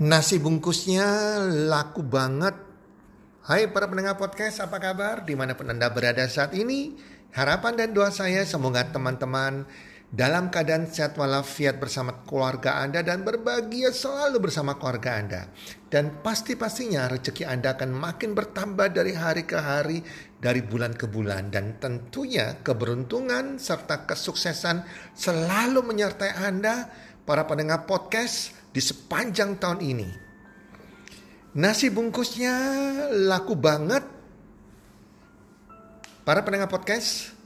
Nasi bungkusnya laku banget. Hai para pendengar podcast, apa kabar? Di mana pun Anda berada saat ini, harapan dan doa saya semoga teman-teman dalam keadaan sehat walafiat bersama keluarga Anda dan berbahagia selalu bersama keluarga Anda. Dan pasti-pastinya rezeki Anda akan makin bertambah dari hari ke hari, dari bulan ke bulan. Dan tentunya keberuntungan serta kesuksesan selalu menyertai Anda, para pendengar podcast, di sepanjang tahun ini. Nasi bungkusnya laku banget. Para pendengar podcast,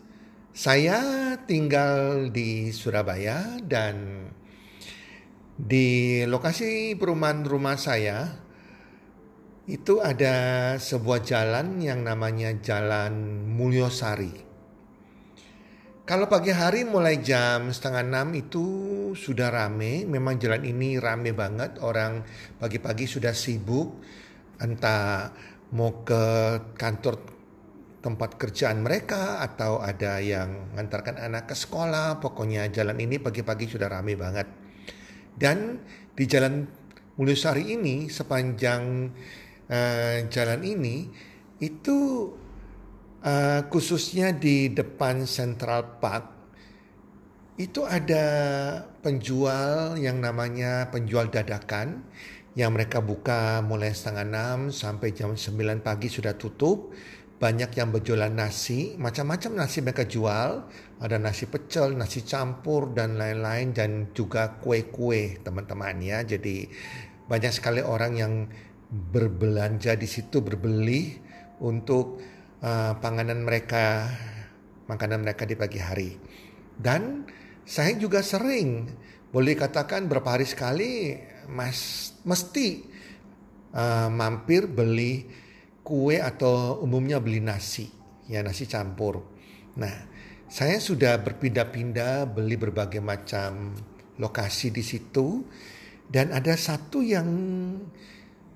saya tinggal di Surabaya dan di lokasi perumahan rumah saya itu ada sebuah jalan yang namanya Jalan Mulyosari. Kalau pagi hari mulai jam setengah enam itu sudah rame. Memang jalan ini rame banget. Orang pagi-pagi sudah sibuk. Entah mau ke kantor tempat kerjaan mereka atau ada yang mengantarkan anak ke sekolah. Pokoknya jalan ini pagi-pagi sudah rame banget. Dan di jalan Mulyosari ini sepanjang uh, jalan ini itu uh, khususnya di depan Central Park itu ada penjual yang namanya penjual dadakan yang mereka buka mulai setengah enam sampai jam 9 pagi sudah tutup. Banyak yang berjualan nasi, macam-macam nasi mereka jual. Ada nasi pecel, nasi campur dan lain-lain dan juga kue-kue teman-teman ya. Jadi banyak sekali orang yang berbelanja di situ berbeli untuk uh, panganan mereka, makanan mereka di pagi hari. Dan saya juga sering, boleh katakan berapa hari sekali, mas mesti uh, mampir beli kue atau umumnya beli nasi, ya nasi campur. Nah, saya sudah berpindah-pindah beli berbagai macam lokasi di situ dan ada satu yang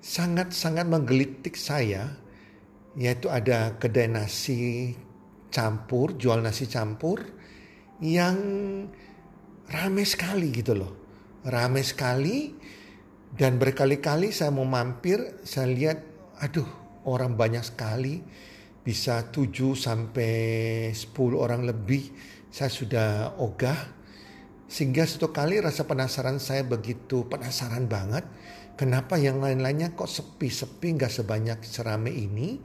sangat-sangat menggelitik saya yaitu ada kedai nasi campur, jual nasi campur yang rame sekali gitu loh. Rame sekali dan berkali-kali saya mau mampir, saya lihat aduh orang banyak sekali bisa 7 sampai 10 orang lebih. Saya sudah ogah sehingga satu kali rasa penasaran saya begitu penasaran banget Kenapa yang lain-lainnya kok sepi-sepi nggak sebanyak serame ini?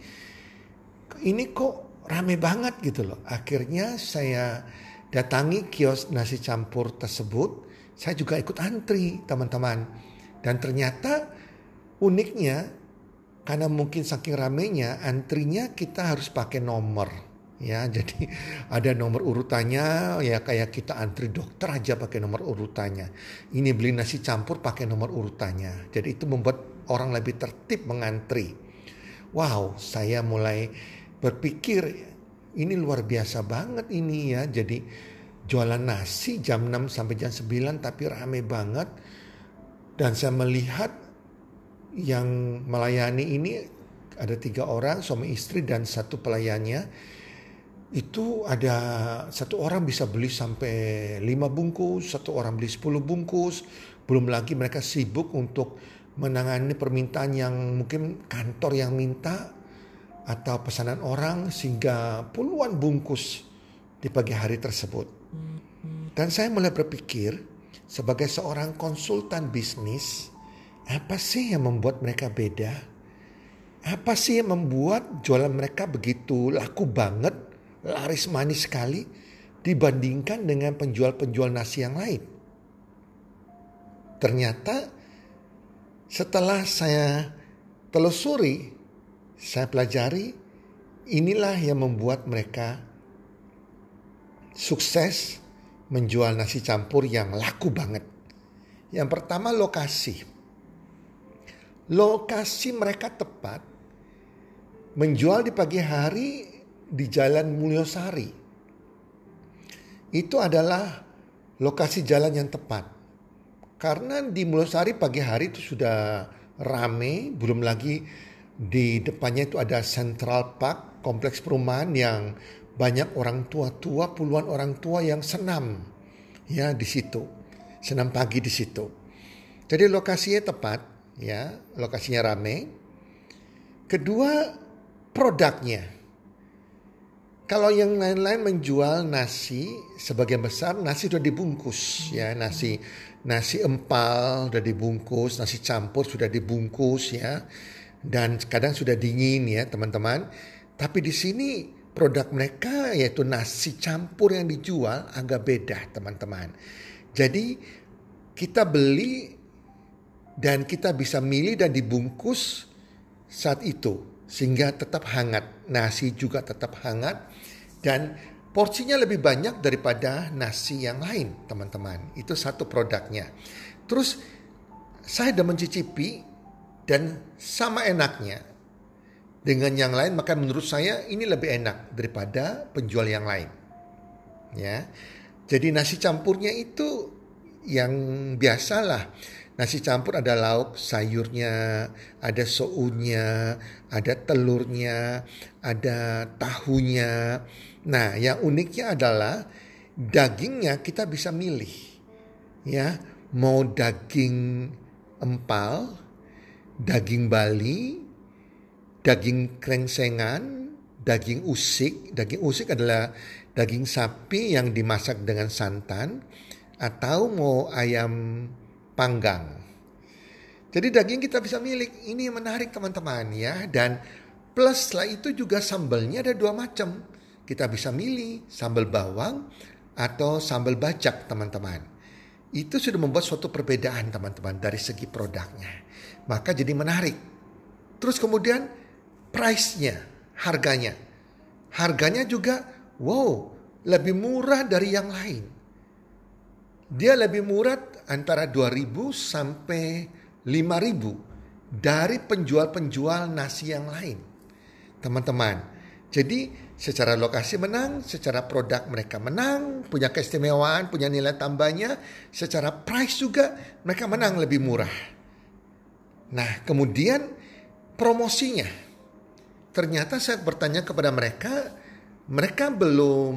Ini kok rame banget gitu loh. Akhirnya saya datangi kios nasi campur tersebut. Saya juga ikut antri teman-teman. Dan ternyata uniknya karena mungkin saking ramenya antrinya kita harus pakai nomor ya jadi ada nomor urutannya ya kayak kita antri dokter aja pakai nomor urutannya. Ini beli nasi campur pakai nomor urutannya. Jadi itu membuat orang lebih tertib mengantri. Wow saya mulai berpikir ini luar biasa banget ini ya. Jadi jualan nasi jam 6 sampai jam 9 tapi rame banget. Dan saya melihat yang melayani ini ada tiga orang suami istri dan satu pelayannya itu ada satu orang bisa beli sampai lima bungkus, satu orang beli sepuluh bungkus. Belum lagi mereka sibuk untuk menangani permintaan yang mungkin kantor yang minta atau pesanan orang sehingga puluhan bungkus di pagi hari tersebut. Dan saya mulai berpikir sebagai seorang konsultan bisnis, apa sih yang membuat mereka beda? Apa sih yang membuat jualan mereka begitu laku banget laris manis sekali dibandingkan dengan penjual-penjual nasi yang lain. Ternyata setelah saya telusuri, saya pelajari, inilah yang membuat mereka sukses menjual nasi campur yang laku banget. Yang pertama lokasi. Lokasi mereka tepat menjual di pagi hari di Jalan Mulyosari. Itu adalah lokasi jalan yang tepat. Karena di Mulyosari pagi hari itu sudah rame, belum lagi di depannya itu ada Central Park, kompleks perumahan yang banyak orang tua-tua, puluhan orang tua yang senam ya di situ. Senam pagi di situ. Jadi lokasinya tepat ya, lokasinya rame. Kedua, produknya. Kalau yang lain-lain menjual nasi, sebagian besar nasi sudah dibungkus ya, nasi nasi empal sudah dibungkus, nasi campur sudah dibungkus ya. Dan kadang sudah dingin ya, teman-teman. Tapi di sini produk mereka yaitu nasi campur yang dijual agak beda, teman-teman. Jadi kita beli dan kita bisa milih dan dibungkus saat itu sehingga tetap hangat. Nasi juga tetap hangat dan porsinya lebih banyak daripada nasi yang lain, teman-teman. Itu satu produknya. Terus saya sudah mencicipi dan sama enaknya dengan yang lain, maka menurut saya ini lebih enak daripada penjual yang lain. Ya. Jadi nasi campurnya itu yang biasalah Nasi campur ada lauk, sayurnya, ada sounya, ada telurnya, ada tahunya. Nah, yang uniknya adalah dagingnya kita bisa milih. Ya, mau daging empal, daging Bali, daging krengsengan, daging usik. Daging usik adalah daging sapi yang dimasak dengan santan atau mau ayam panggang. Jadi daging kita bisa milik. Ini menarik teman-teman ya. Dan plus setelah itu juga sambalnya ada dua macam. Kita bisa milih sambal bawang atau sambal bajak teman-teman. Itu sudah membuat suatu perbedaan teman-teman dari segi produknya. Maka jadi menarik. Terus kemudian price-nya, harganya. Harganya juga wow, lebih murah dari yang lain. Dia lebih murah antara 2000 sampai 5000 dari penjual-penjual nasi yang lain. Teman-teman, jadi secara lokasi menang, secara produk mereka menang, punya keistimewaan, punya nilai tambahnya, secara price juga mereka menang lebih murah. Nah, kemudian promosinya. Ternyata saya bertanya kepada mereka, mereka belum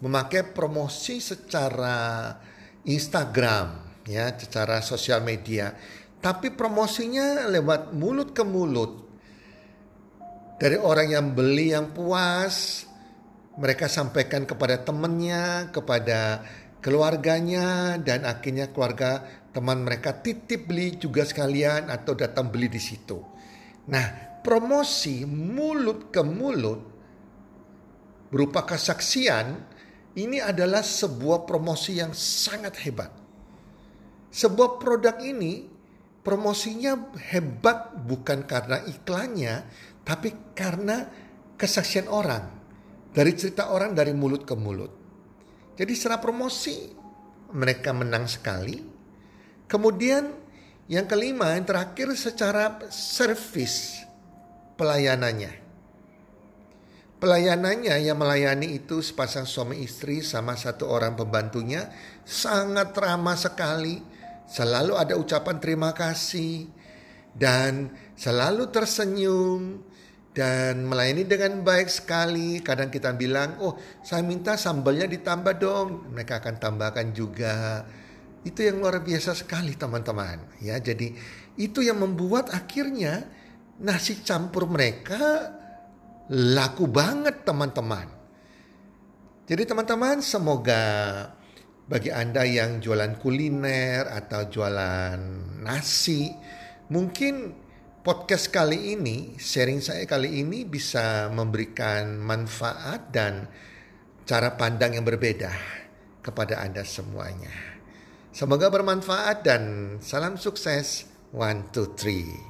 memakai promosi secara Instagram ya secara sosial media. Tapi promosinya lewat mulut ke mulut. Dari orang yang beli yang puas mereka sampaikan kepada temannya kepada keluarganya dan akhirnya keluarga teman mereka titip beli juga sekalian atau datang beli di situ. Nah promosi mulut ke mulut berupa kesaksian ini adalah sebuah promosi yang sangat hebat. Sebuah produk ini promosinya hebat bukan karena iklannya, tapi karena kesaksian orang. Dari cerita orang dari mulut ke mulut. Jadi secara promosi mereka menang sekali. Kemudian yang kelima, yang terakhir secara servis pelayanannya. Pelayanannya yang melayani itu sepasang suami istri sama satu orang pembantunya sangat ramah sekali. Selalu ada ucapan terima kasih dan selalu tersenyum dan melayani dengan baik sekali. Kadang kita bilang, "Oh, saya minta sambalnya ditambah dong." Mereka akan tambahkan juga. Itu yang luar biasa sekali, teman-teman. Ya, jadi itu yang membuat akhirnya nasi campur mereka laku banget teman-teman. Jadi teman-teman semoga bagi Anda yang jualan kuliner atau jualan nasi, mungkin podcast kali ini, sharing saya kali ini bisa memberikan manfaat dan cara pandang yang berbeda kepada Anda semuanya. Semoga bermanfaat dan salam sukses. One, two, three.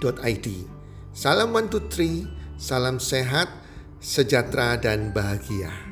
www.salam123.id. Salam 123, salam sehat, sejahtera dan bahagia.